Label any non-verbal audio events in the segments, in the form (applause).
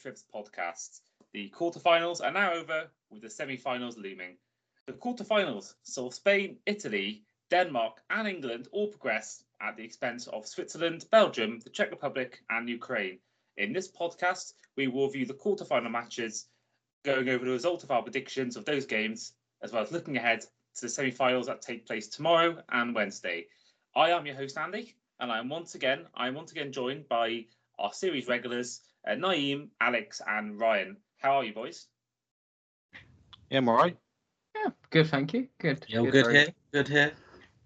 Trips podcast. The quarterfinals are now over with the semi-finals looming. The quarterfinals saw Spain, Italy, Denmark, and England all progress at the expense of Switzerland, Belgium, the Czech Republic, and Ukraine. In this podcast, we will view the quarterfinal matches, going over the result of our predictions of those games, as well as looking ahead to the semi-finals that take place tomorrow and Wednesday. I am your host Andy, and I'm once again I'm once again joined by our series regulars uh, Naeem, Alex, and Ryan. How are you, boys? Yeah, I'm all right. Yeah, good, thank you. Good. Yeah, good, good here. Good here.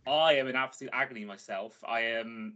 I am in absolute agony myself. I am. Um,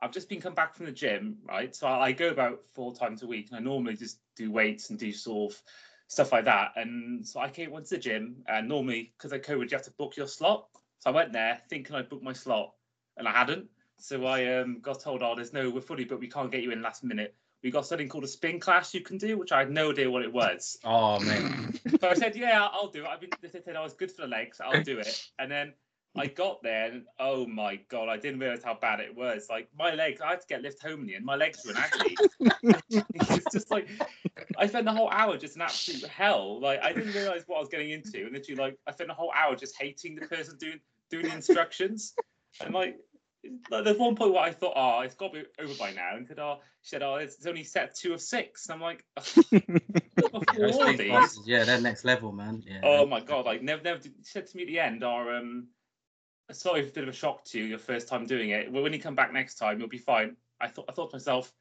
I've just been come back from the gym, right? So I go about four times a week, and I normally just do weights and do sort of stuff like that. And so I came went to the gym, and normally because of COVID, you have to book your slot. So I went there thinking I booked my slot, and I hadn't. So I um, got told, "Oh, there's no, we're fully but we can't get you in last minute." We got something called a spin class you can do, which I had no idea what it was. (laughs) Oh man! so I said, "Yeah, I'll do it." I've been, they said I was good for the legs. I'll do it. And then I got there, and oh my god, I didn't realize how bad it was. Like my legs, I had to get lift home in the end. My legs were in agony. (laughs) (laughs) it's just like I spent the whole hour just in absolute hell. Like I didn't realize what I was getting into, and then you like I spent the whole hour just hating the person doing doing the instructions. And like like, there's one point where I thought, oh, it's got to be over by now. And said, oh, she said, oh, it's, it's only set two of six. And I'm like, (laughs) yeah, (laughs) yeah, they're next level, man. Yeah. Oh my god, like never, never. She said to me at the end, "Our um, sorry, it's a bit of a shock to you, your first time doing it. Well, when you come back next time, you'll be fine." I thought, I thought to myself,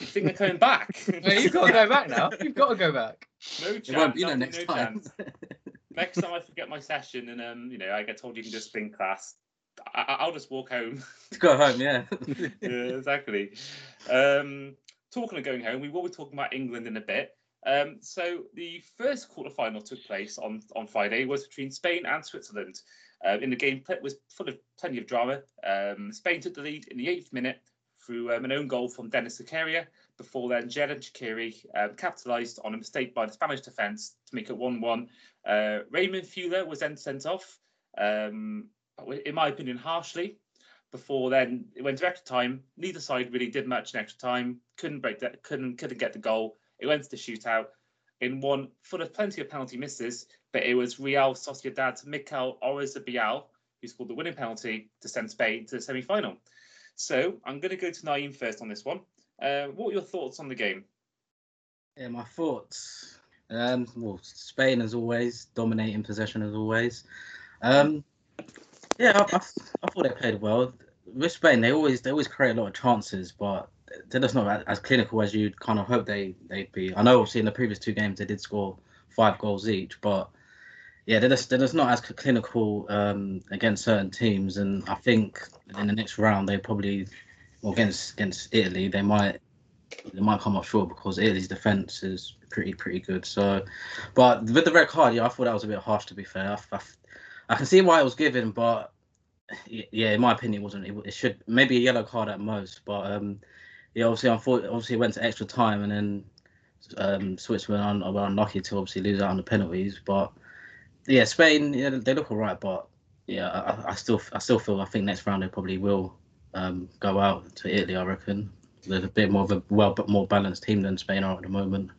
you think they're coming back? (laughs) no, you've got to go back now. You've got to go back. No chance. It won't be next no time. next time I forget my session and um, you know, I get told you can just spin class. I, will just walk home. (laughs) Go home, yeah. (laughs) yeah, exactly. Um, talking of going home, we will be talking about England in a bit. Um, so the first quarterfinal took place on, on Friday was between Spain and Switzerland. Uh, in the game, it was full of plenty of drama. Um, Spain took the lead in the eighth minute through um, an own goal from Denis Zakaria. Before then, Xherdan Shaqiri um, capitalised on a mistake by the Spanish defence to make it 1-1. Uh, Remo Freuler was then sent off. Um, in my opinion, harshly. Before then, it went to extra time. Neither side really did much in extra time. Couldn't break that. Couldn't couldn't get the goal. It went to the shootout. In one full of plenty of penalty misses, but it was Real Sociedad's Mikel Oyarzabal who scored the winning penalty to send Spain to the semi-final. So I'm going to go to Naeem first on this one. Uh, what are your thoughts on the game? Yeah, my thoughts. Um, well, Spain as always, dominating possession as always. Um, yeah, I, I, thought they played well. With Spain, they always they always create a lot of chances, but they're just not as clinical as you'd kind of hope they they'd be. I know obviously in the previous two games they did score five goals each, but yeah, they're just they're just not as clinical um, against certain teams. And I think in the next round they probably well, against against Italy they might they might come up short because Italy's defense is pretty pretty good. So, but with the red card, yeah, I thought that was a bit harsh. To be fair, I, I, I can see why it was given, but yeah, in my opinion, it wasn't. It, should maybe a yellow card at most, but um, yeah, obviously, unfortunately, obviously, it went to extra time, and then um, Switzerland were unlucky to obviously lose out on the penalties. But yeah, Spain, yeah, they look alright, but yeah, I, I, still, I still feel I think next round they probably will um, go out to Italy. I reckon they're a bit more of a well, but more balanced team than Spain are at the moment.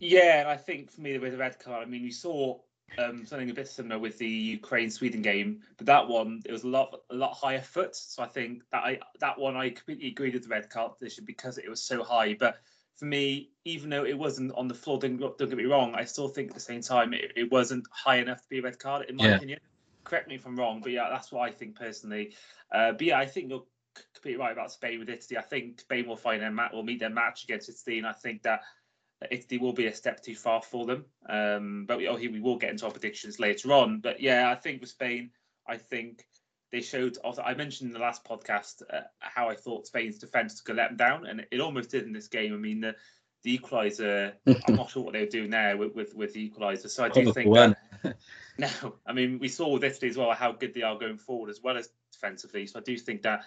Yeah, and I think for me with the red card, I mean, you saw um, something a bit similar with the Ukraine Sweden game, but that one it was a lot a lot higher foot. So I think that I that one I completely agreed with the red card position because it was so high. But for me, even though it wasn't on the floor, don't, don't get me wrong, I still think at the same time it, it wasn't high enough to be a red card in my yeah. opinion. Correct me if I'm wrong, but yeah, that's what I think personally. Uh, but yeah, I think you're completely right about Spain with Italy. I think Spain will find their mat will meet their match against Italy, and I think that Italy will be a step too far for them. Um, but we, oh, we will get into our predictions later on. But yeah, I think with Spain, I think they showed. I mentioned in the last podcast uh, how I thought Spain's defence could let them down, and it almost did in this game. I mean, the, the equaliser. (laughs) I'm not sure what they were doing there with with, with the equaliser. So I do think that. (laughs) No, I mean we saw with Italy as well how good they are going forward as well as defensively. So I do think that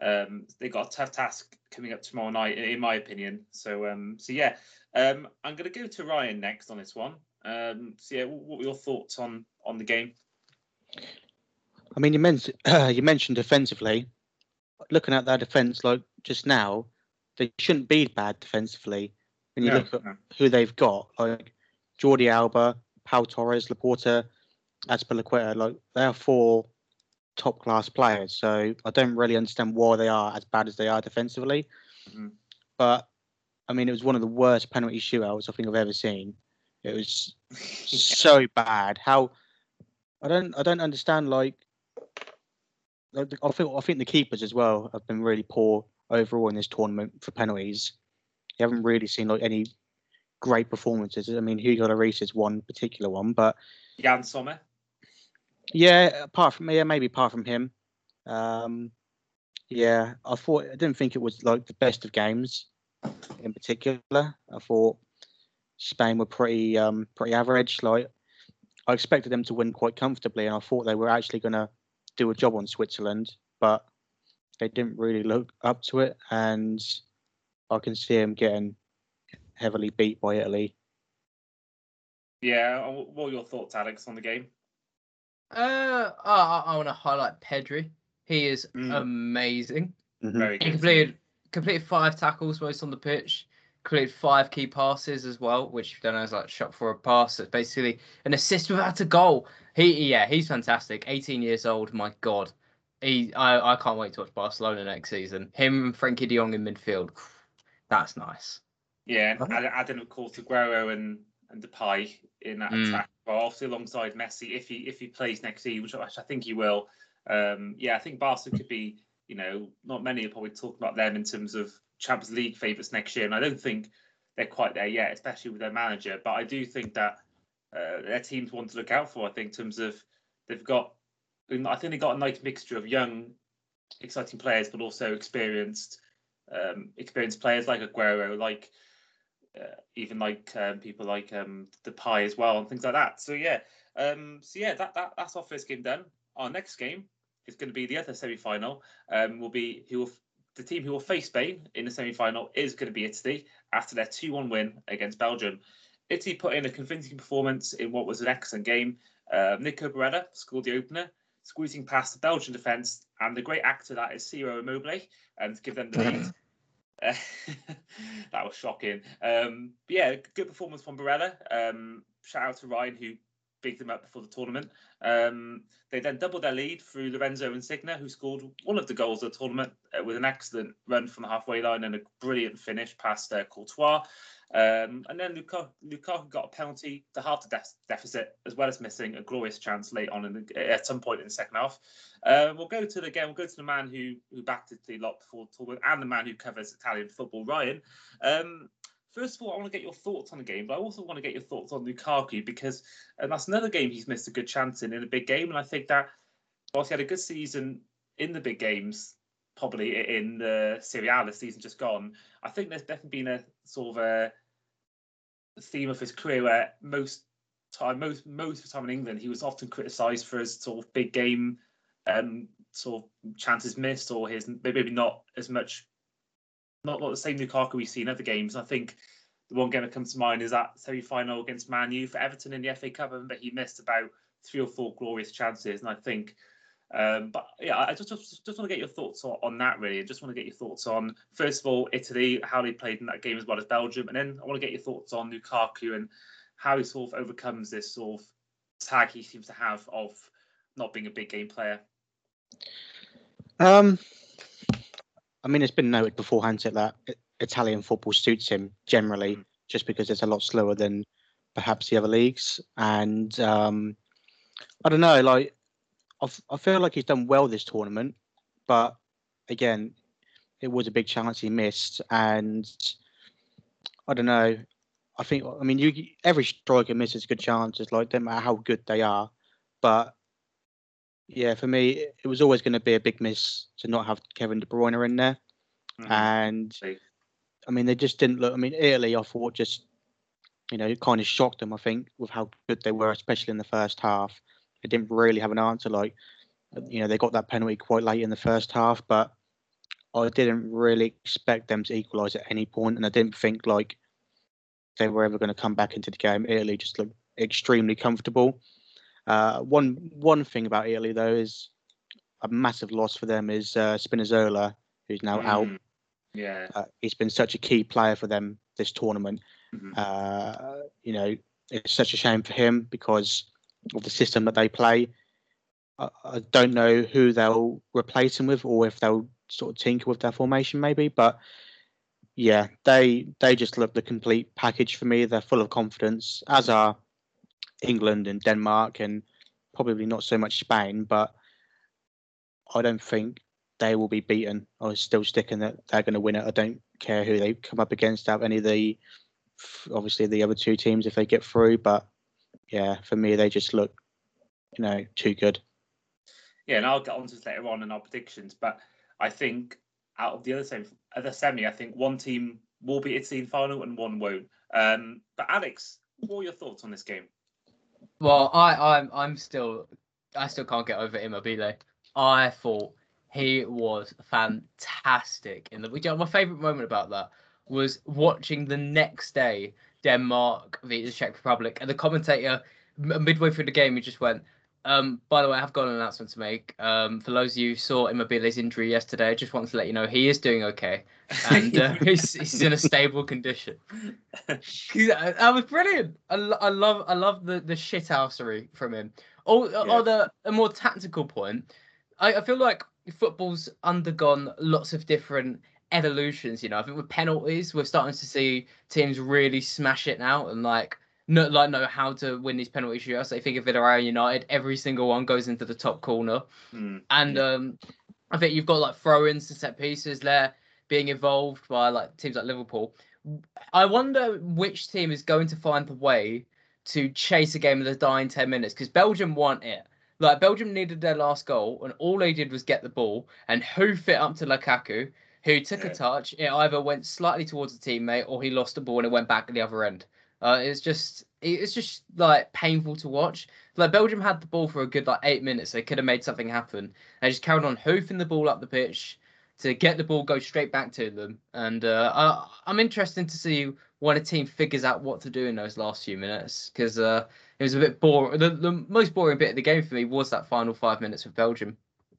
um, they got a tough task coming up tomorrow night, in my opinion. So, um, so yeah, um, I'm going to go to Ryan next on this one. Um, so yeah, what were your thoughts on on the game? I mean, you mentioned (clears throat) uh, you mentioned defensively. Looking at their defence, like just now, they shouldn't be bad defensively. When you No, look at no. who they've got, like Jordi Alba, Pau Torres, Laporte, Azpilicueta, like they are four top class players. So I don't really understand why they are as bad as they are defensively. Mhm. But I mean, it was one of the worst penalty shootouts I think I've ever seen. It was (laughs) so bad. How I don't I don't understand like like, I think I think the keepers as well have been really poor overall in this tournament for penalties. You haven't really seen like any great performances. I mean, Hugo Lloris is one particular one, but Yann Sommer. Yeah, apart from yeah, maybe apart from him, um, yeah, I thought I didn't think it was like the best of games in particular. I thought Spain were pretty um pretty average. Like I expected them to win quite comfortably, and I thought they were actually going to do a job on Switzerland, but they didn't really look up to it, and I can see them getting heavily beat by Italy. Yeah. uh, What were your thoughts, Alex, on the game? Uh, I, I want to highlight Pedri. He is Mm. amazing. Mhm. Very He completed completed five tackles most on the pitch. Completed five key passes as well, which if you don't know is like shot for a pass. It's basically an assist without a goal. He yeah, he's fantastic. 18 years old. My God, he I, I can't wait to watch Barcelona next season. Him and Frenkie De Jong in midfield. That's nice. Yeah, and add- adding of course Aguero and and Depay in that Mm. attack, but obviously alongside Messi if he if he plays next season, which, I- which I think he will. Um, yeah, I think Barca could be, you know, not many are probably talking about them in terms of Champions League favourites next year, and I don't think they're quite there yet, especially with their manager. But I do think that uh, their teams one to look out for. I think in terms of they've got, I think they got a nice mixture of young, exciting players, but also experienced, um, experienced players like Aguero, like uh, even like um, people like um, Depay as well and things like that. So yeah, um, so yeah, that, that that's our first game done. Our next game is going to be the other semi-final. Um, will be who will the team who will face Spain in the semi-final is going to be Italy after their two-one win against Belgium. Italy put in a convincing performance in what was an excellent game. Uh, Nico Barella scored the opener, squeezing past the Belgian defence and the great actor that is Ciro Immobile, and to give them the lead. (laughs) (laughs) That was shocking. Um, yeah, good performance from Barella. Um, shout out to Ryan who bigged them up before the tournament. Um, they then doubled their lead through Lorenzo and Insigne, who scored one of the goals of the tournament uh, with an excellent run from the halfway line and a brilliant finish past uh, Courtois. Um, and then Lukaku, Lukaku got a penalty to half the de- deficit, as well as missing a glorious chance late on the, at some point in the second half. Uh, we'll go to the again. We'll go to the man who who backed a lot before the tournament, and the man who covers Italian football, Ryan. Um, first of all, I want to get your thoughts on the game, but I also want to get your thoughts on Lukaku because and that's another game he's missed a good chance in in a big game, and I think that whilst he had a good season in the big games, probably in the Serie A this season just gone, I think there's definitely been a sort of a theme of his career where most time, most most of the time in England, he was often criticised for his sort of big game um, sort of chances missed or his maybe not as much, not not the same Lukaku we see in other games. I think the one game that comes to mind is that semi-final against Man U for Everton in the FA Cup. I remember he missed about three or four glorious chances, and I think. Um, but yeah, I just, just just want to get your thoughts on, on that really. I just want to get your thoughts on first of all Italy, how they played in that game as well as Belgium, and then I want to get your thoughts on Lukaku and how he sort of overcomes this sort of tag he seems to have of not being a big game player. Um, I mean, it's been noted beforehand that Italian football suits him generally, Mm. just because it's a lot slower than perhaps the other leagues. And um, I don't know, like I, I feel like he's done well this tournament, but again, it was a big chance he missed, and I don't know. I think I mean you every striker misses good chances, like no matter how good they are, but yeah, for me, it was always going to be a big miss to not have Kevin De Bruyne in there. Mhm. And I mean, they just didn't look. I mean, Italy, I thought just, you know, it kind of shocked them. I think with how good they were, especially in the first half. They didn't really have an answer. Like, you know, they got that penalty quite late in the first half, but I didn't really expect them to equalise at any point, and I didn't think like they were ever going to come back into the game. Italy just looked extremely comfortable. Uh, one one thing about Italy though is a massive loss for them is uh, Spinazzola, who's now out. Mm. Yeah. Uh, he's been such a key player for them this tournament. Mhm. Uh, you know, it's such a shame for him because of the system that they play. I, I don't know who they'll replace him with, or if they'll sort of tinker with their formation, maybe. But yeah, they they just look the complete package for me. They're full of confidence, as are England and Denmark, and probably not so much Spain. But I don't think they will be beaten. I was still sticking that they're going to win it. I don't care who they come up against out any of the, obviously the other two teams if they get through. But yeah, for me, they just look, you know, too good. Yeah, and I'll get on to this later on in our predictions. But I think out of the other semi, other semi, I think one team will be Italy in final and one won't. Um, but Alex, what are your thoughts on this game? Well, I, I'm I'm still I still can't get over Immobile. I thought he was fantastic in the. You know, my favourite moment about that was watching the next day Denmark v the Czech Republic, and the commentator midway through the game he just went. Um, by the way, I have got an announcement to make. Um, for those of you who saw Immobile's injury yesterday, I just want to let you know he is doing okay (laughs) and uh, (laughs) he's, he's in a stable condition. (laughs) Yeah, that was brilliant. I, I love I love the the shithousery from him. Oh, Yeah. on the a more tactical point, I, I feel like football's undergone lots of different evolutions. You know, I think with penalties, we're starting to see teams really smash it now and like know like know how to win these penalty shootouts. I think of Villarreal United, every single one goes into the top corner. Hmm. And um, I think you've got like throw-ins to set pieces there being evolved by like teams like Liverpool. I wonder which team is going to find the way to chase a game in the dying 10 minutes because Belgium want it. Like Belgium needed their last goal, and all they did was get the ball and hoof it up to Lukaku, who took Yeah. a touch. It either went slightly towards the teammate or he lost the ball and it went back at the other end. Uh, it's just it's just like painful to watch. Like Belgium had the ball for a good like eight minutes. They could have made something happen. They just carried on hoofing the ball up the pitch to get the ball go straight back to them. And uh, I, I'm interested to see when a team figures out what to do in those last few minutes because uh, it was a bit boring. The, the most boring bit of the game for me was that final five minutes with Belgium.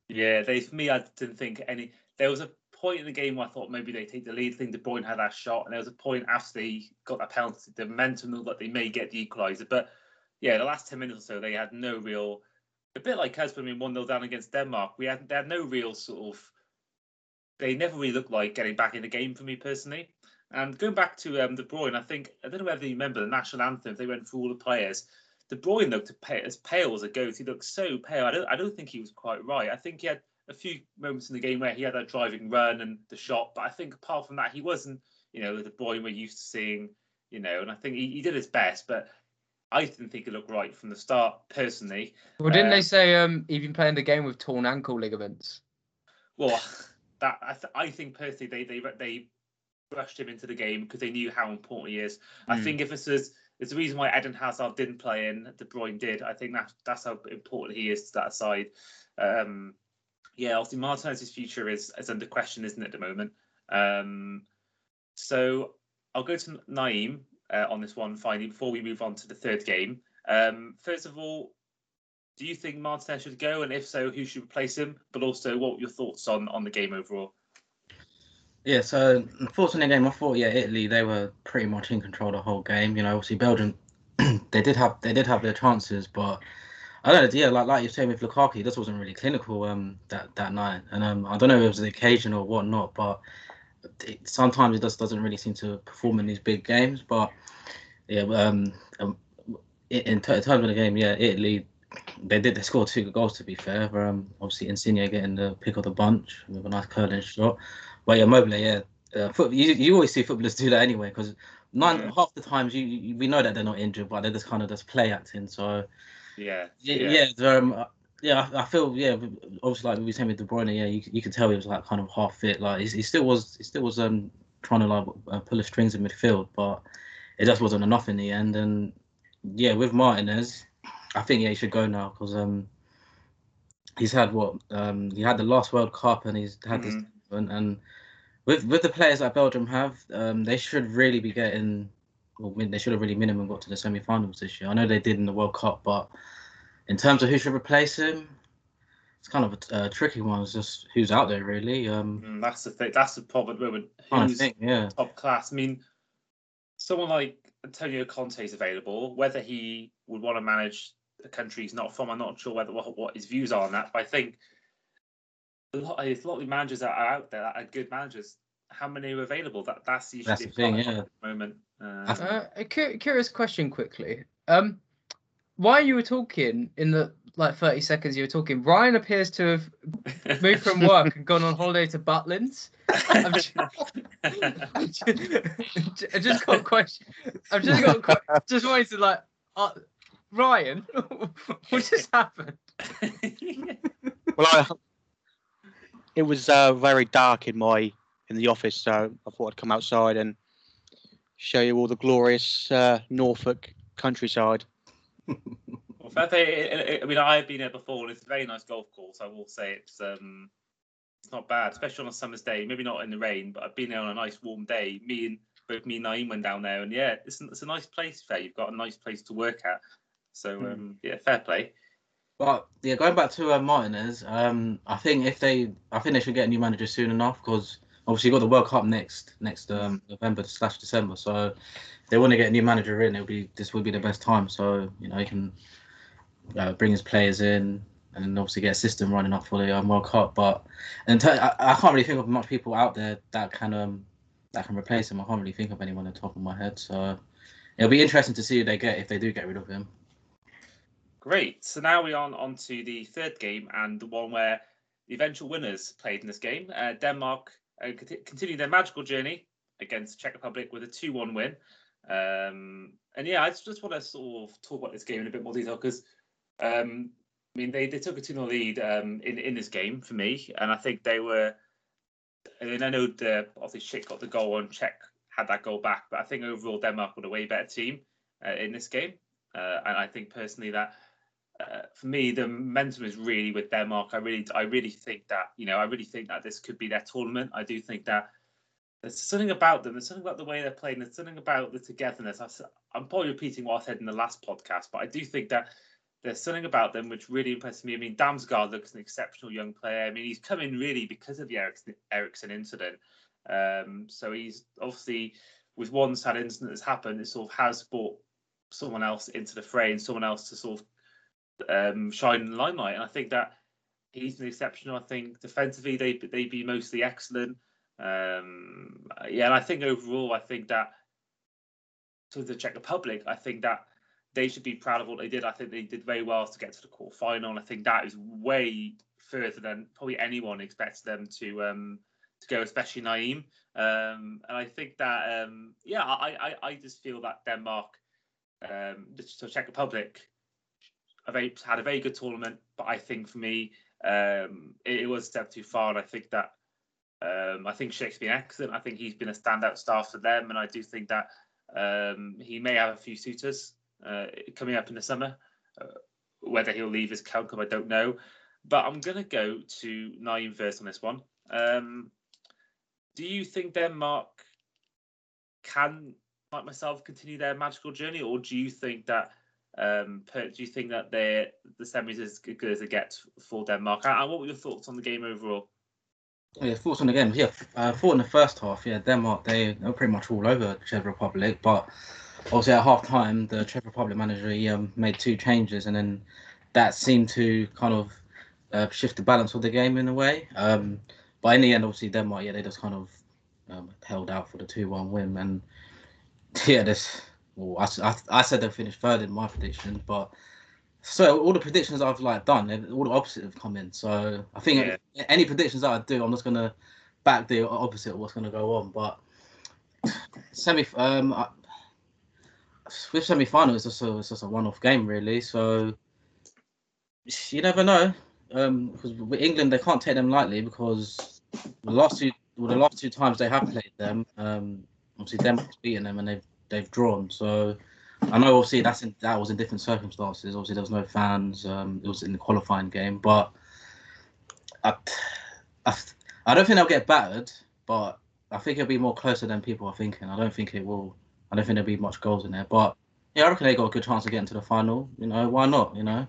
Yeah, they for me, I didn't think any. There was a point in the game where I thought maybe they take the lead. I think De Bruyne had that shot, and there was a point after they got that penalty, the momentum like they may get the equaliser. But yeah, the last ten minutes or so, they had no real. A bit like us when we one 0 down against Denmark, we had they had no real sort of. They never really looked like getting back in the game for me personally. And going back to um, De Bruyne, I think I don't know whether you remember the national anthem. They went through all the players, De Bruyne looked as pale as a ghost. He looked so pale. I don't. I don't think he was quite right. I think he had a few moments in the game where he had that driving run and the shot, but I think apart from that, he wasn't. You know, the boy we're used to seeing. You know, and I think he, he did his best, but I didn't think it looked right from the start personally. Well, didn't they say um, he'd been playing the game with torn ankle ligaments? Well, (laughs) that I, th- I think personally they they they rushed him into the game because they knew how important he is. I Mm. think if this is it's the reason why Eden Hazard didn't play in, De Bruyne did. I think that that's how important he is to that side. Um, yeah, obviously Martinez's future is is under question, isn't it, at the moment? Um, so I'll go to Naeem uh, on this one finally before we move on to the third game. Um, first of all, do you think Martinez should go, and if so, who should replace him? But also, what were your thoughts on on the game overall? Yeah, so unfortunately, game I thought yeah, Italy they were pretty much in control the whole game. You know, obviously Belgium, (clears throat) they did have they did have their chances, but I don't know. Yeah, like like you're saying with Lukaku, this wasn't really clinical um that that night, and um I don't know if it was the occasion or whatnot, but it, sometimes it just doesn't really seem to perform in these big games. But yeah, um, um in, in terms of the game, yeah, Italy. They did. They scored two goals. To be fair, um, obviously Insigne getting the pick of the bunch with a nice curling shot. But yeah, Mobile, yeah. Uh, foot, you, you always see footballers do that anyway because nine half the times you, you we know that they're not injured, but they're just kind of just play acting. So Yeah, yeah, yeah, um, yeah. I, I feel yeah. Obviously, like we were saying with De Bruyne, yeah, you, you could tell he was like kind of half fit. Like he, he still was, he still was um trying to like uh, pull the strings in midfield, but it just wasn't enough in the end. And yeah, with Martinez, I think yeah he should go now because um he's had what um he had the last World Cup and he's had this Mhm. and, and with with the players that Belgium have, um, they should really be getting. Well, they should have really minimum got to the semi-finals this year. I know they did in the World Cup, but in terms of who should replace him, it's kind of a, a tricky one. It's just who's out there really. Um, Mm, that's the thing. That's the problem at the moment. Who's think, yeah. top class? I mean, someone like Antonio Conte is available. Whether he would want to manage a country he's not from, I'm not sure whether what, what his views are on that. But I think a lot, a lot of managers that are out there that are good managers. How many are available? That that's usually That's the thing, yeah. at the moment. Uh, Uh, a cu- curious question quickly. Um, while you were talking in the like 30 seconds you were talking, Ryan appears to have moved from work and gone on holiday to Butlins. I'm just, I just, I just got a question. I've just got a que- just wanted to like, uh, Ryan, (laughs) what just happened? Well, I, it was uh, very dark in my in the office, so I thought I'd come outside and show you all the glorious uh, Norfolk countryside. Well, fair play. I- I- I mean, I've been there before, and it's a very nice golf course. I will say it's um, it's not bad, especially on a summer's day. Maybe not in the rain, but I've been there on a nice warm day. Me and both me and Naeem went down there, and yeah, it's it's a nice place. Fair, you've got a nice place to work at. So Hmm. um, yeah, fair play. But yeah, going back to uh, Martinez, um, I think if they, I think they should get a new manager soon enough because obviously got the World Cup next next um, November slash December. So if they want to get a new manager in, it'll be this would be the best time. So you know he can uh, bring his players in and obviously get a system running up for the um, World Cup. But in ter- I, I can't really think of much people out there that can um that can replace him. I can't really think of anyone on the top of my head. So it'll be interesting to see who they get if they do get rid of him. Great. So now we're on, on to the third game and the one where the eventual winners played in this game. Uh, Denmark uh, continue their magical journey against Czech Republic with a 2 1 win. Um, and yeah, I just, want to sort of talk about this game in a bit more detail because, um, I mean, they, they took a 2 0 lead um, in, in this game for me. And I think they were, and I know the, obviously Schick got the goal and Czech had that goal back, but I think overall Denmark were a way better team uh, in this game. Uh, and I think personally that uh, for me, the momentum is really with Denmark. I really, I really think that you know, I really think that this could be their tournament. I do think that there's something about them. There's something about the way they're playing. There's something about the togetherness. I, am probably repeating what I said in the last podcast, but I do think that there's something about them which really impresses me. I mean, Damsgaard looks an exceptional young player. I mean, he's come in really because of the Eriksen incident. Um, so he's obviously with one sad incident that's happened, it sort of has brought someone else into the fray and someone else to sort of um, shine in the limelight. And I think that he's an exception. I think defensively they they be mostly excellent. Um, yeah, and I think overall, I think that to the Czech Republic, I think that they should be proud of what they did. I think they did very well to get to the quarter final. And I think that is way further than probably anyone expects them to um, to go, especially Naeem. Um, and I think that um, yeah, I, I I just feel that Denmark, um, the Czech Republic, very, had a very good tournament, but I think for me, um, it, it was a step too far. And I think that um, I think Schick's been excellent. I think he's been a standout star for them, and I do think that um, he may have a few suitors uh, coming up in the summer. Uh, whether he'll leave his club, I don't know. But I'm going to go to Naeem first on this one. Um, do you think Denmark can, like myself, continue their magical journey, or do you think that um, do you think that they the semis is as good as it gets for Denmark? And what were your thoughts on the game overall? Yeah, thoughts on the game. Yeah, uh, thought in the first half, yeah, Denmark they, they were pretty much all over Czech Republic, but obviously at half time the Czech Republic manager he um, made two changes, and then that seemed to kind of uh, shift the balance of the game in a way. Um, but in the end, obviously Denmark, yeah, they just kind of um, held out for the two-one win, and (laughs) yeah, this. Well, I, I, I said they'll finish third in my predictions, but so all the predictions I've like done, all the opposite have come in. So I think any predictions that I do, I'm just gonna back the opposite of what's gonna go on. But (sighs) semi, um, I, with semi final, it's just a it's just a one off game really. So you never know. Um, because with England, they can't take them lightly because the last two, well, the last two times they have played them, um, obviously Denmark's beaten them and they've they've drawn. So I know obviously that's in, that was in different circumstances. Obviously there was no fans. Um, it was in the qualifying game, but I, I, I don't think they'll get battered. But I think it'll be more closer than people are thinking. I don't think it will. I don't think there'll be much goals in there. But yeah, I reckon they got a good chance of getting to the final. You know, why not? You know,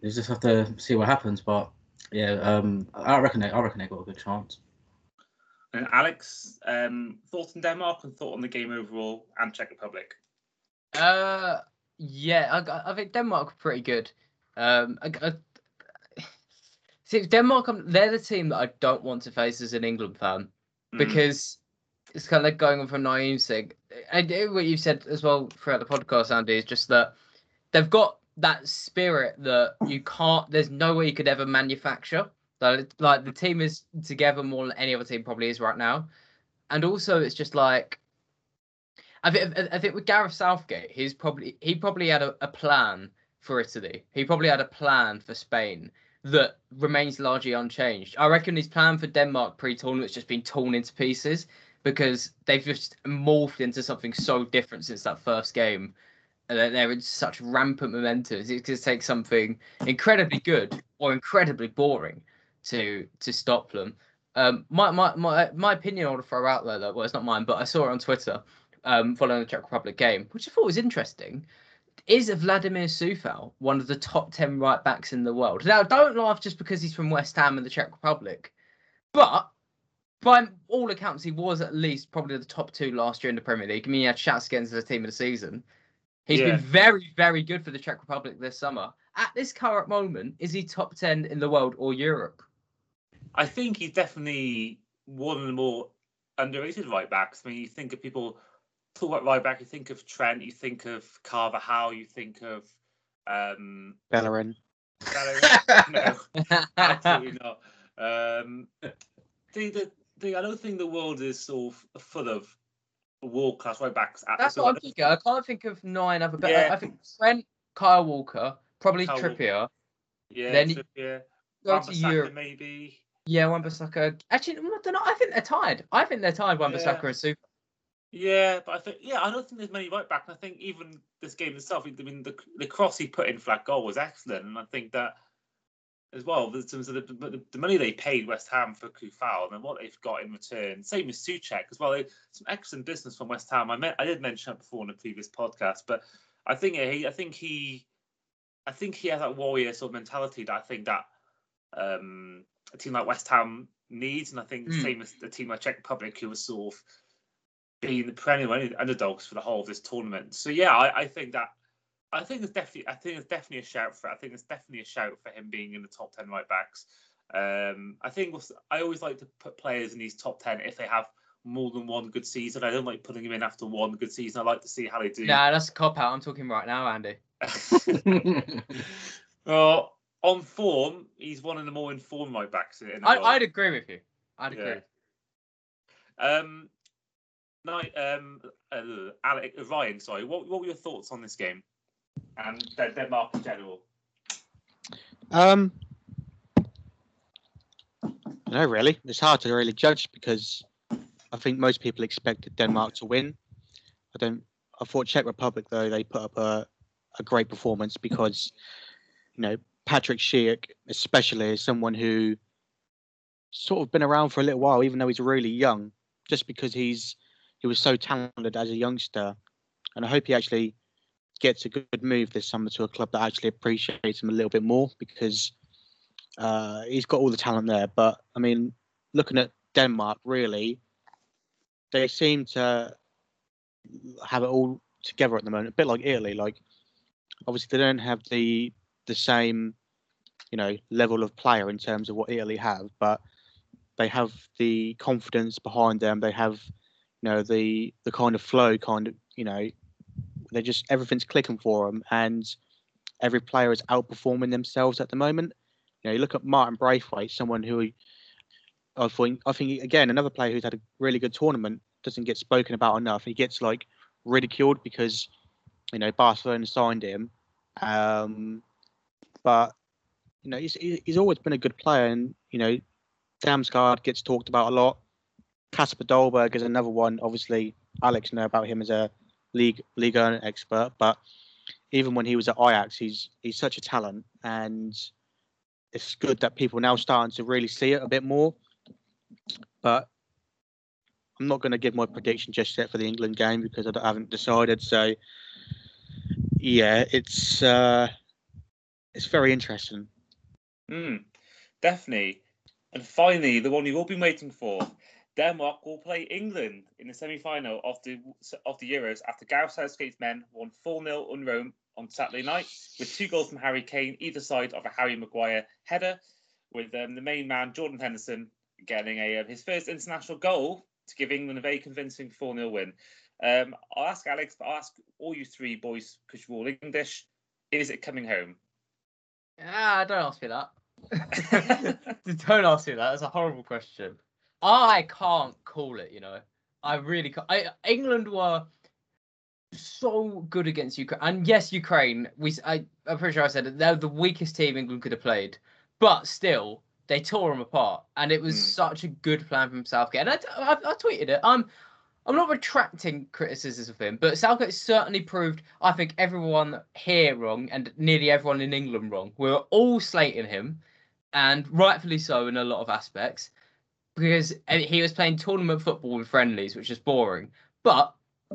you just have to see what happens. But Yeah, um, I reckon they, I reckon they got a good chance. And Alex, um, thoughts on Denmark and thought on the game overall and Czech Republic. Uh, yeah, I, I think Denmark are pretty good. Um, I, I, (sighs) see, Denmark, they're the team that I don't want to face as an England fan Mm. because it's kind of like going on from Naeem thing. And what you've said as well throughout the podcast, Andy, is just that they've got that spirit that you can't. There's no way you could ever manufacture. Like, like the team is together more than any other team probably is right now, and also it's just like. I think I think with Gareth Southgate, he's probably he probably had a, a plan for Italy. He probably had a plan for Spain that remains largely unchanged. I reckon his plan for Denmark pre-tournament's just been torn into pieces because they've just morphed into something so different since that first game. And they're, in such rampant momentum. It to take something incredibly good or incredibly boring to to stop them. Um, my, my my my opinion I want to throw out there, though, well, it's not mine, but I saw it on Twitter um, following the Czech Republic game, which I thought was interesting. Is Vladimir Coufal one of the top 10 right backs in the world? Now, don't laugh just because he's from West Ham and the Czech Republic, but by all accounts, he was at least probably the top two last year in the Premier League. I mean, he had shots against the team of the season. He's Yeah. been very, very good for the Czech Republic this summer. At this current moment, is he top 10 in the world or Europe? I think he's definitely one of the more underrated right backs. I mean, you think of people talk about right back, you think of Trent, you think of Carvajal, you think of um, Bellerin. Bellerin. (laughs) no, absolutely not. Um, the, the, the, I don't think the world is so f- full of world class right backs. At That's so what I I'm thinking. I can't think of nine other. But Yeah. I, I think Trent, Kyle Walker, probably Kyle Walker. Trippier. Yeah, Then you Trippier, Go to Europe. maybe. Yeah, Wan-Bissaka. Actually, I don't know. I think they're tied. I think they're tied. Wan-Bissaka Yeah. and Super. Yeah, but I think yeah, I don't think there's many right back. And I think even this game itself, I mean, the the cross he put in for that goal was excellent, and I think that as well, in terms of the, the, the money they paid West Ham for Coufal and then what they've got in return, same as Soucek as well. They, some excellent business from West Ham. I meant I did mention that before in a previous podcast, but I think he, I think he, I think he has that warrior sort of mentality that I think that um, a team like West Ham needs, and I think the Mm. same as the team like Czech Republic, who was sort of being the perennial underdogs for the whole of this tournament. So yeah, I, I think that I think it's definitely I think it's definitely a shout for I think it's definitely a shout for him being in the top ten right backs. Um, I think I always like to put players in these top ten if they have more than one good season. I don't like putting them in after one good season. I like to see how they do. Nah, that's a cop out. I'm talking right now, Andy. (laughs) (laughs) well, on form, he's one of the more informed right backs in the I, world. I'd agree with you. I'd agree. Yeah. Um, no, um, uh, Alec, uh, Ryan, sorry. What, what were your thoughts on this game and Denmark in general? Um, no, really. It's hard to really judge because I think most people expected Denmark to win. I don't. I thought Czech Republic though they put up a, a great performance because you know Patrick Schick especially is someone who sort of been around for a little while, even though he's really young. Just because he's he was so talented as a youngster, and I hope he actually gets a good move this summer to a club that actually appreciates him a little bit more because uh, he's got all the talent there. But I mean, looking at Denmark, really, they seem to have it all together at the moment. A bit like Italy. Like, obviously, they don't have the the same, you know, level of player in terms of what Italy have, but they have the confidence behind them. They have, you know, the the kind of flow, kind of, you know, they're just everything's clicking for them, and every player is outperforming themselves at the moment. You know, you look at Martin Braithwaite, someone who I think I think again another player who's had a really good tournament doesn't get spoken about enough. He gets like ridiculed because you know Barcelona signed him, um, but you know he's he's always been a good player, and you know Damsgaard gets talked about a lot. Kasper Dolberg is another one. Obviously, Alex know about him as a league league expert, but even when he was at Ajax, he's he's such a talent, and it's good that people are now starting to really see it a bit more. But I'm not going to give my prediction just yet for the England game because I haven't decided. So yeah, it's uh, it's very interesting. Hmm. definitely. And finally, the one we've all been waiting for. Denmark will play England in the semi-final of the of the Euros after Gareth Southgate's men won 4-0 on Rome on Saturday night with two goals from Harry Kane either side of a Harry Maguire header, with um, the main man Jordan Henderson getting a uh, his first international goal to give England a very convincing 4-0 win. Um, I'll ask Alex, but I'll ask all you three boys because you're all English. Is it coming home? Ah, don't ask me that. (laughs) (laughs) don't ask me that. That's a horrible question. I can't call it. You know, I really can't. I, England were so good against Ukraine, and yes, Ukraine. We, I, I'm pretty sure I said it. They're the weakest team England could have played, but still, they tore them apart, and it was Mm. such a good plan from Southgate. And I, I, I tweeted it. I'm, I'm not retracting criticisms of him, but Southgate certainly proved, I think, everyone here wrong and nearly everyone in England wrong. We were all slating him, and rightfully so in a lot of aspects, because uh, he was playing tournament football with friendlies, which is boring. But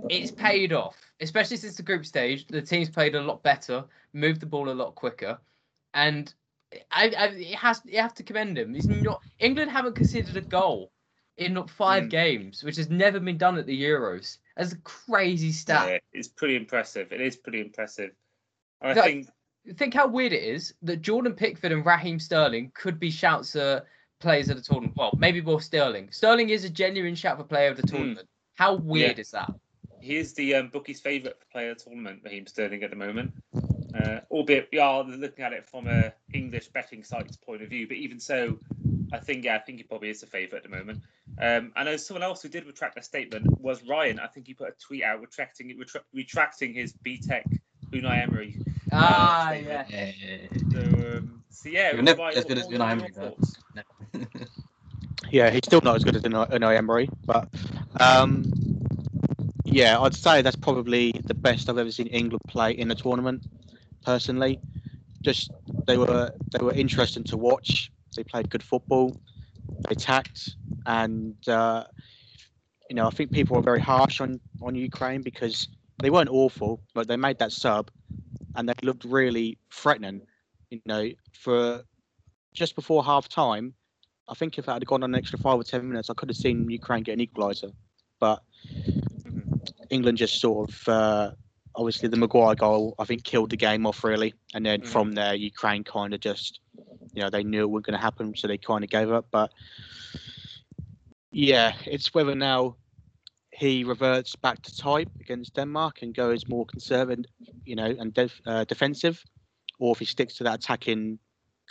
it's paid off, especially since the group stage. The team's played a lot better, moved the ball a lot quicker, and I, I it has you have to commend him. He's not England haven't conceded a goal in five Mm. games, which has never been done at the Euros. That's a crazy stat. Yeah, it's pretty impressive. It is pretty impressive. I think Think how weird it is that Jordan Pickford and Raheem Sterling could be shouts at players of the tournament. Well, maybe more Sterling. Sterling is a genuine shout for player of the Hmm. tournament. How weird is that? he is the um, bookie's favourite player of the tournament, Raheem Sterling, at the moment. Uh, albeit we are looking at it from a English betting site's point of view, but even so, I think yeah, I think he probably is a favourite at the moment. Um, I know someone else who did retract their statement was Ryan. I think he put a tweet out retracting retra- retracting his BTEC Unai Emery. Ah, statement. yeah. Yeah. So, um, so yeah, You're never Ryan, as good as Unai Emery, your (laughs) Yeah, he's still not as good as Unai Unai Emery, but um, yeah, I'd say that's probably the best I've ever seen England play in a tournament. Personally, just they were they were interesting to watch. They played good football. They attacked, and uh, you know I think people were very harsh on on Ukraine because they weren't awful, but they made that sub, and they looked really threatening. You know, for just before half time, I think if I had gone on an extra five or ten minutes, I could have seen Ukraine get an equaliser. But Mhm. England just sort of, uh, obviously, the Maguire goal, I think, killed the game off really. And then Mhm. from there, Ukraine kind of just, you know, they knew it wasn't going to happen, so they kind of gave up. But yeah, it's whether now he reverts back to type against Denmark and goes more conservative, you know, and def- uh, defensive, or if he sticks to that attacking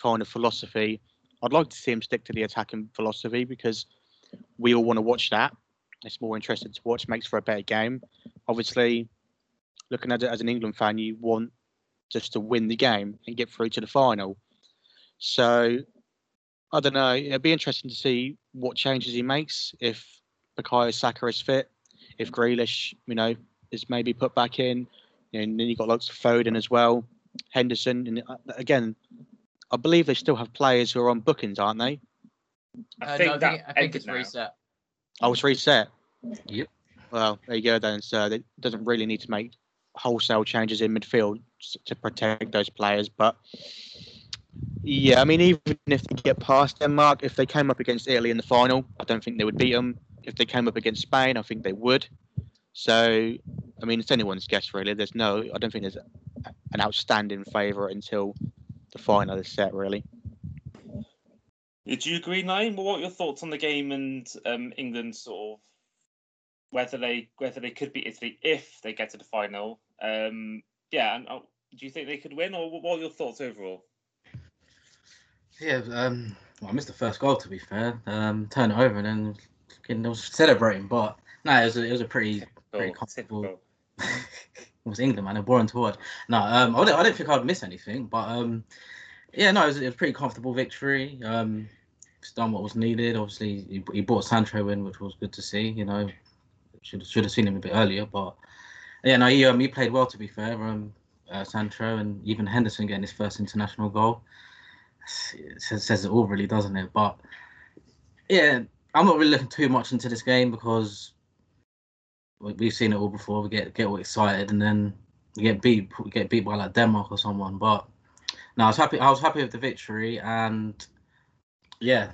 kind of philosophy. I'd like to see him stick to the attacking philosophy because we all want to watch that. It's more interesting to watch, makes for a better game. Obviously, looking at it as an England fan, you want just to win the game and get through to the final. So I don't know. It'd be interesting to see what changes he makes if Bukayo Saka is fit, if Grealish, you know, is maybe put back in. You know, and then you've got lots of Foden as well, Henderson, and uh, again, I believe they still have players who are on bookings, aren't they? I Uh, think no, I think, I think it's now. reset. Oh, it's reset. Yep. Well, there you go then. So it doesn't really need to make wholesale changes in midfield to protect those players. But yeah, I mean, even if they get past Denmark, if they came up against Italy in the final, I don't think they would beat them. If they came up against Spain, I think they would. So, I mean, it's anyone's guess really. There's no, I don't think there's an outstanding favourite until the final is set, really. Did you agree, Naeem? What were your thoughts on the game and um, England sort of whether they whether they could beat Italy if they get to the final? Um, yeah, and uh, do you think they could win, or what were your thoughts overall? Yeah, um, well, I missed the first goal to be fair. Um, turn it over and then fucking I was celebrating, but no, it was a, it was a pretty Typical, comfortable. (laughs) it was England, man. They're boring to watch. No, um, I don't, I don't think I'd miss anything, but um, yeah, no, it was, it was a pretty comfortable victory. Um, done what was needed. Obviously, he, he brought Sancho in, which was good to see. You know, should should have seen him a bit earlier, but yeah, no, he um, he played well to be fair. Um, uh, Sancho and even Henderson getting his first international goal it says, says it all, really, doesn't it? But yeah, I'm not really looking too much into this game because we- we've seen it all before. We get get all excited and then we get beat we get beat by like Denmark or someone. But no, I was happy. I was happy with the victory, and yeah,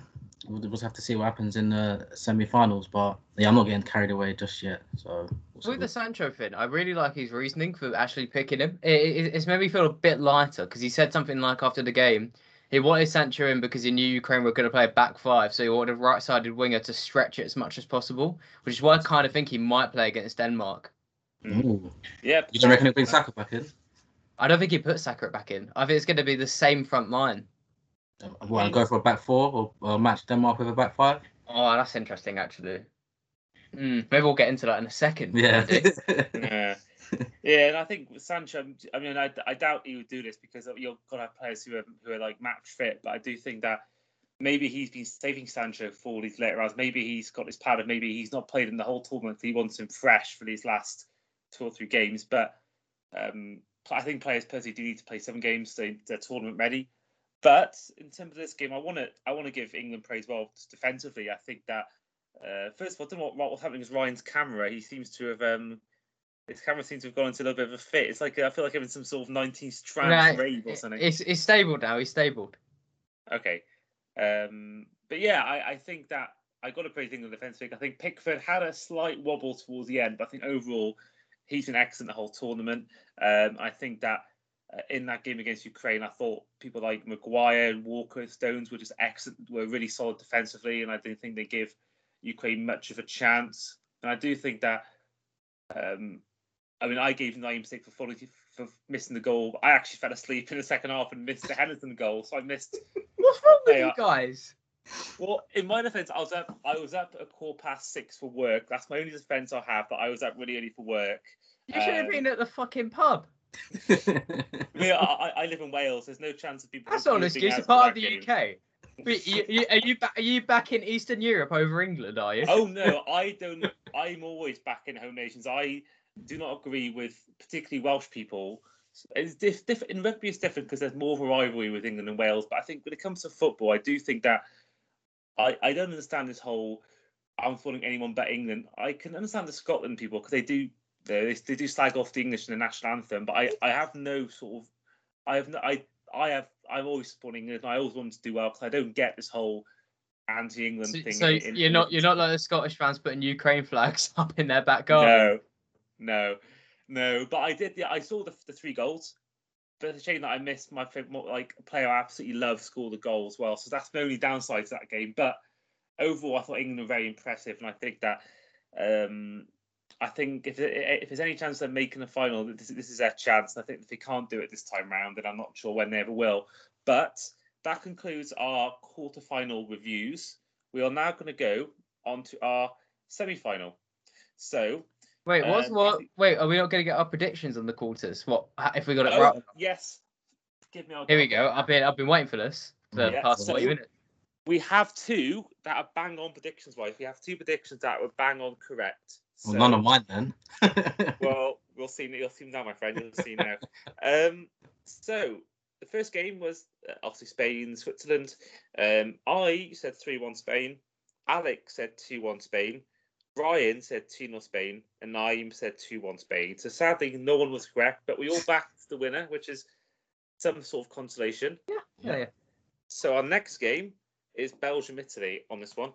we'll, we'll have to see what happens in the semi-finals. But yeah, I'm not getting carried away just yet. So see. With the Sancho thing, I really like his reasoning for actually picking him. It, it, it's made me feel a bit lighter because he said something like after the game, he wanted Sancho in because he knew Ukraine were going to play a back five, so he wanted a right-sided winger to stretch it as much as possible, which is why I kind of think he might play against Denmark. Ooh. Yeah. You don't reckon he'll bring Saka back in? I don't think he put Saka back in. I think it's going to be the same front line. Well, go for a back four or, or match Denmark with a back five? Oh, that's interesting, actually. Mm, maybe we'll get into that in a second. Yeah. (laughs) Yeah. (laughs) yeah, and I think Sancho. I mean, I, I doubt he would do this because you're gonna have players who are who are like match fit. But I do think that maybe he's been saving Sancho for these later rounds. Maybe he's got this powder. Maybe he's not played in the whole tournament. He wants him fresh for these last two or three games. But um, I think players personally do need to play seven games so they're tournament ready. But in terms of this game, I want to I want to give England praise well defensively. I think that uh, first of all, I don't know what, what's happening with Ryan's camera. He seems to have um, his camera seems to have gone into a little bit of a fit. It's like I feel like I'm in some sort of 19th trance No, rave or something. It's, it's stable now. He's stable. Okay. Um, but yeah, I, I think that I got to praise England defensively. I think Pickford had a slight wobble towards the end, but I think overall he's been excellent the whole tournament. Um, I think that uh, in that game against Ukraine, I thought people like Maguire and Walker, Stones were just excellent, were really solid defensively, and I didn't think they give Ukraine much of a chance. And I do think that, um, I mean, I gave Naeem Stick for falling for missing the goal. I actually fell asleep in the second half and missed the Henderson goal, so I missed (laughs) What's wrong with They you guys? well, in my defence, I was up. I was up at a quarter past six for work. That's my only defence I have. But I was up really early for work. You should have Um, been at the fucking pub. I, mean, I, I- I live in Wales. There's no chance of people. That's not an being excuse. out You're part of the game. UK. Wait, you, you, are you back? Are you back in Eastern Europe over England? Are you? Oh no, (laughs) I don't. I'm always back in home nations. I do not agree with particularly Welsh people. It's diff, diff, in rugby, it's different because there's more of a rivalry with England and Wales. But I think when it comes to football, I do think that I, I don't understand this whole I'm following anyone but England. I can understand the Scotland people because they do they, they do slag off the English and the national anthem. But I, I have no sort of I have no I I have I'm always supporting England. I always want to do well because I don't get this whole anti-England So, thing. so in- you're not you're not like the Scottish fans putting Ukraine flags (laughs) up in their back garden. No, no. But I did. Yeah, I saw the, the three goals. But it's a shame that I missed my favorite, like player I absolutely love, score the goal as well. So that's the only downside to that game. But overall, I thought England were very impressive, and I think that um, I think if if there's any chance they're making the final, this, this is their chance. And I think if they can't do it this time round, then I'm not sure when they ever will. But that concludes our quarter-final reviews. We are now going to go on to our semi-final. So Wait, what's Um, what? Wait, are we not going to get our predictions on the quarters? What if we got it Oh, right? yes. Give me. our- Here we go. I've been I've been waiting for this for the Yeah, past so- forty minutes. We have two that are bang on predictions wise. We have two predictions that were bang on correct. well, none of mine then. (laughs) Well, we'll see. You'll see now, my friend. You'll see now. Um, so the first game was uh, obviously Spain, Switzerland. Um, I said three-one Spain. Alex said two-one Spain. Brian said 2 0 Spain, and Naeem said 2 1 Spain. So sadly, no one was correct, but we all backed the winner, which is some sort of consolation. Yeah, yeah. So our next game is Belgium Italy on this one.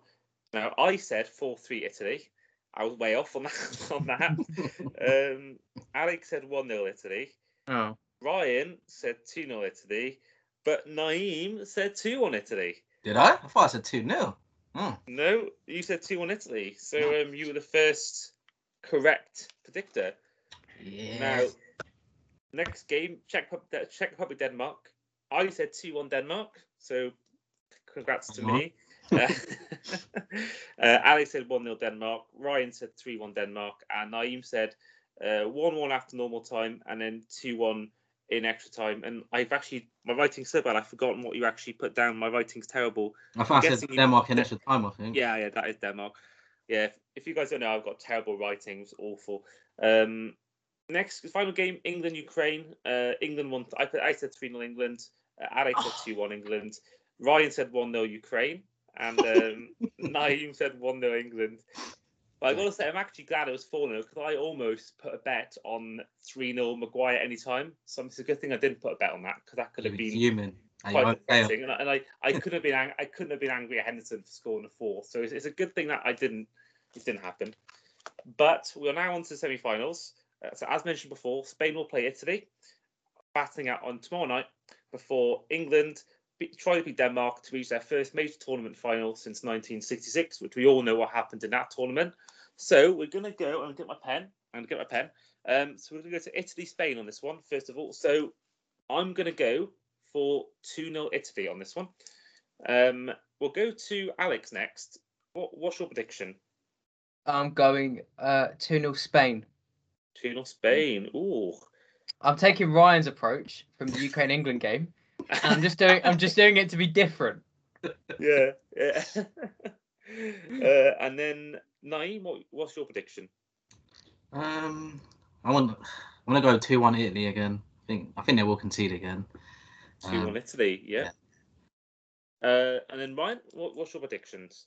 Now I said four three Italy. I was way off on that. (laughs) On that. (laughs) um, Alex said one 0 Italy. Oh, Ryan said two 0 Italy, but Naeem said two one Italy. Did I? I thought I said 2 0. Oh. No, you said two one Italy. So um, you were the first correct predictor. Yeah. Now, next game, Czech Republic, Czech Republic Denmark. I said 2 1 Denmark, so congrats to me. (laughs) Uh, uh, Alex said 1 0 Denmark. Ryan said 3 1 Denmark. And Naeem said 1 1 after normal time and then 2 1 in extra time. And I've actually, my writing's so bad, I've forgotten what you actually put down. My writing's terrible. I thought I guessing said you- Denmark in extra time, I think. Yeah, yeah, that is Denmark. Yeah, if, if you guys don't know, I've got terrible writing. It's awful. Um, next final game, England Ukraine. Uh, England won. I put I said three 0 England. Uh, Alex said two one England. Ryan said one 0 Ukraine, and um, (laughs) Naeem said one 0 England. But I gotta say, I'm actually glad it was four 0 because I almost put a bet on three 0 Maguire anytime. So it's a good thing I didn't put a bet on that because that could have been. Hey, quite depressing, and I, and I, I (laughs) couldn't have been ang- I couldn't have been angry at Henderson for scoring a four. So it's, it's a good thing that I didn't it didn't happen. But we are now on to the semi-finals. Uh, so as mentioned before, Spain will play Italy, batting out on tomorrow night before England try to beat Denmark to reach their first major tournament final since 1966, which we all know what happened in that tournament. So we're going to go and get my pen. I'm going to get my pen. Um, so we're going to go to Italy, Spain on this one first of all. So I'm going to go for 2 0 Italy on this one. Um, we'll go to Alex next. What, what's your prediction? I'm going uh 2 0 Spain. 2 0 Spain. Ooh. I'm taking Ryan's approach from the Ukraine England game. I'm just doing I'm just doing it to be different. (laughs) yeah, yeah. (laughs) uh, and then Naeem, what, what's your prediction? Um, I want. I want to go two one Italy again. I think. I think they will concede again. Two Um, Italy, yeah. Uh, and then Ryan, what, what's your predictions?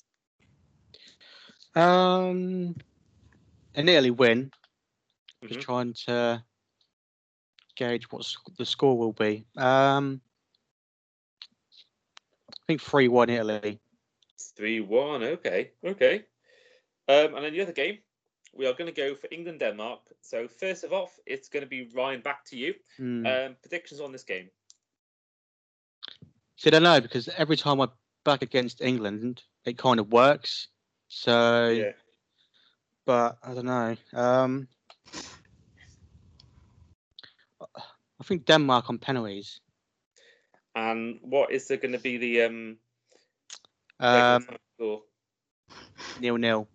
Um, an Italy win. Just Mhm. trying to gauge what the score will be. Um, I think three one Italy. Three one. Okay, okay. Um, and then the other game, we are going to go for England Denmark. So first of all, it's going to be Ryan. Back to you. Hmm. Um, predictions on this game. See, I don't know because every time I back against England, it kind of works. So, Yeah. but I don't know. Um, I think Denmark on penalties. And what is there going to be the um? Um, nil nil.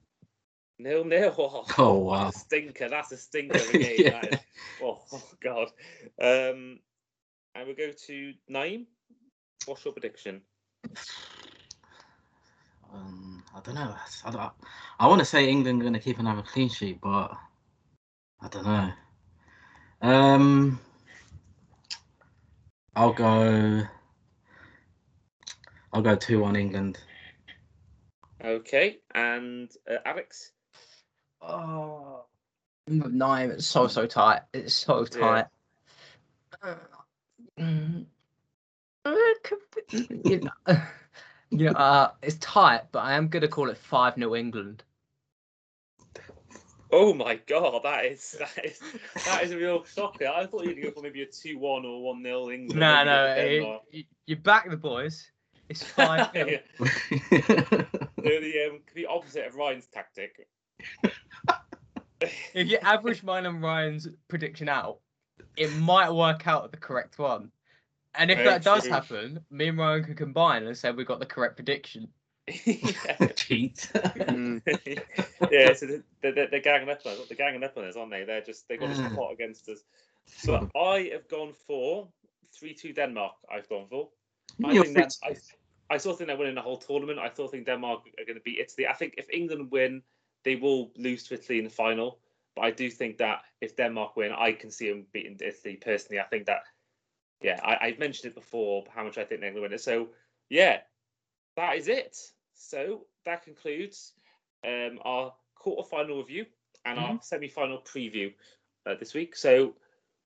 Nil nil. (laughs) Oh, Oh, wow. Stinker. That's a stinker of a (laughs) game. Yeah. that is. Oh, oh god. Um, and we'll go to Naeem. What's your prediction? Um, I don't know. I, don't- I want to say England are going to keep another clean sheet, but I don't know. Um, I'll go. I'll go two one England. Okay, and uh, Alex. Oh nine, it's so so tight. It's so tight. It could be- you know, you know, uh, it's tight, but I am gonna call it five New England. Oh my god, that is that is that is a real shocker. I thought you'd go for maybe a two one or one 0 England. No, no, it- you, you back the boys. It's five (laughs) Yeah, (laughs) they're the um, complete opposite of Ryan's tactic. If you average mine and Ryan's prediction out, it might work out the correct one. And if Very that does true. happen, me and Ryan can combine and say we got the correct prediction. yeah. (laughs) Cheat. Mm. (laughs) yeah, so they're, they're, they're ganging up on us. They're ganging up on us, aren't they? They're just they've got this Mm. (sighs) plot against us. So I have gone for three two Denmark. I've gone for. I You're think that I, I still think they're winning the whole tournament. I still think Denmark are going to beat Italy. I think if England win, they will lose to Italy in the final. But I do think that if Denmark win, I can see them beating Italy personally. I think that, yeah, I, I've mentioned it before how much I think they're going to win it. So yeah, that is it. So that concludes um, our quarter-final review and our semi-final preview uh, this week. So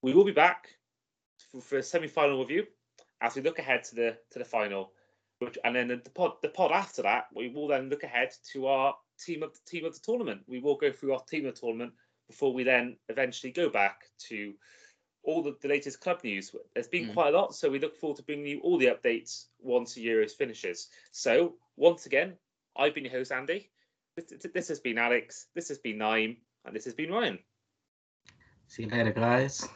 we will be back for, for a semi-final review as we look ahead to the to the final. Which and then the, the pod the pod after that, we will then look ahead to our team of team of the tournament. We will go through our team of the tournament before we then eventually go back to all the, the latest club news. There's been Mm. quite a lot, so we look forward to bringing you all the updates once the Euros finishes. So once again, I've been your host Andy. This, this has been Alex. This has been Naeem, and this has been Ryan. See you later, guys.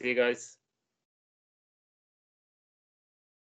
See you guys.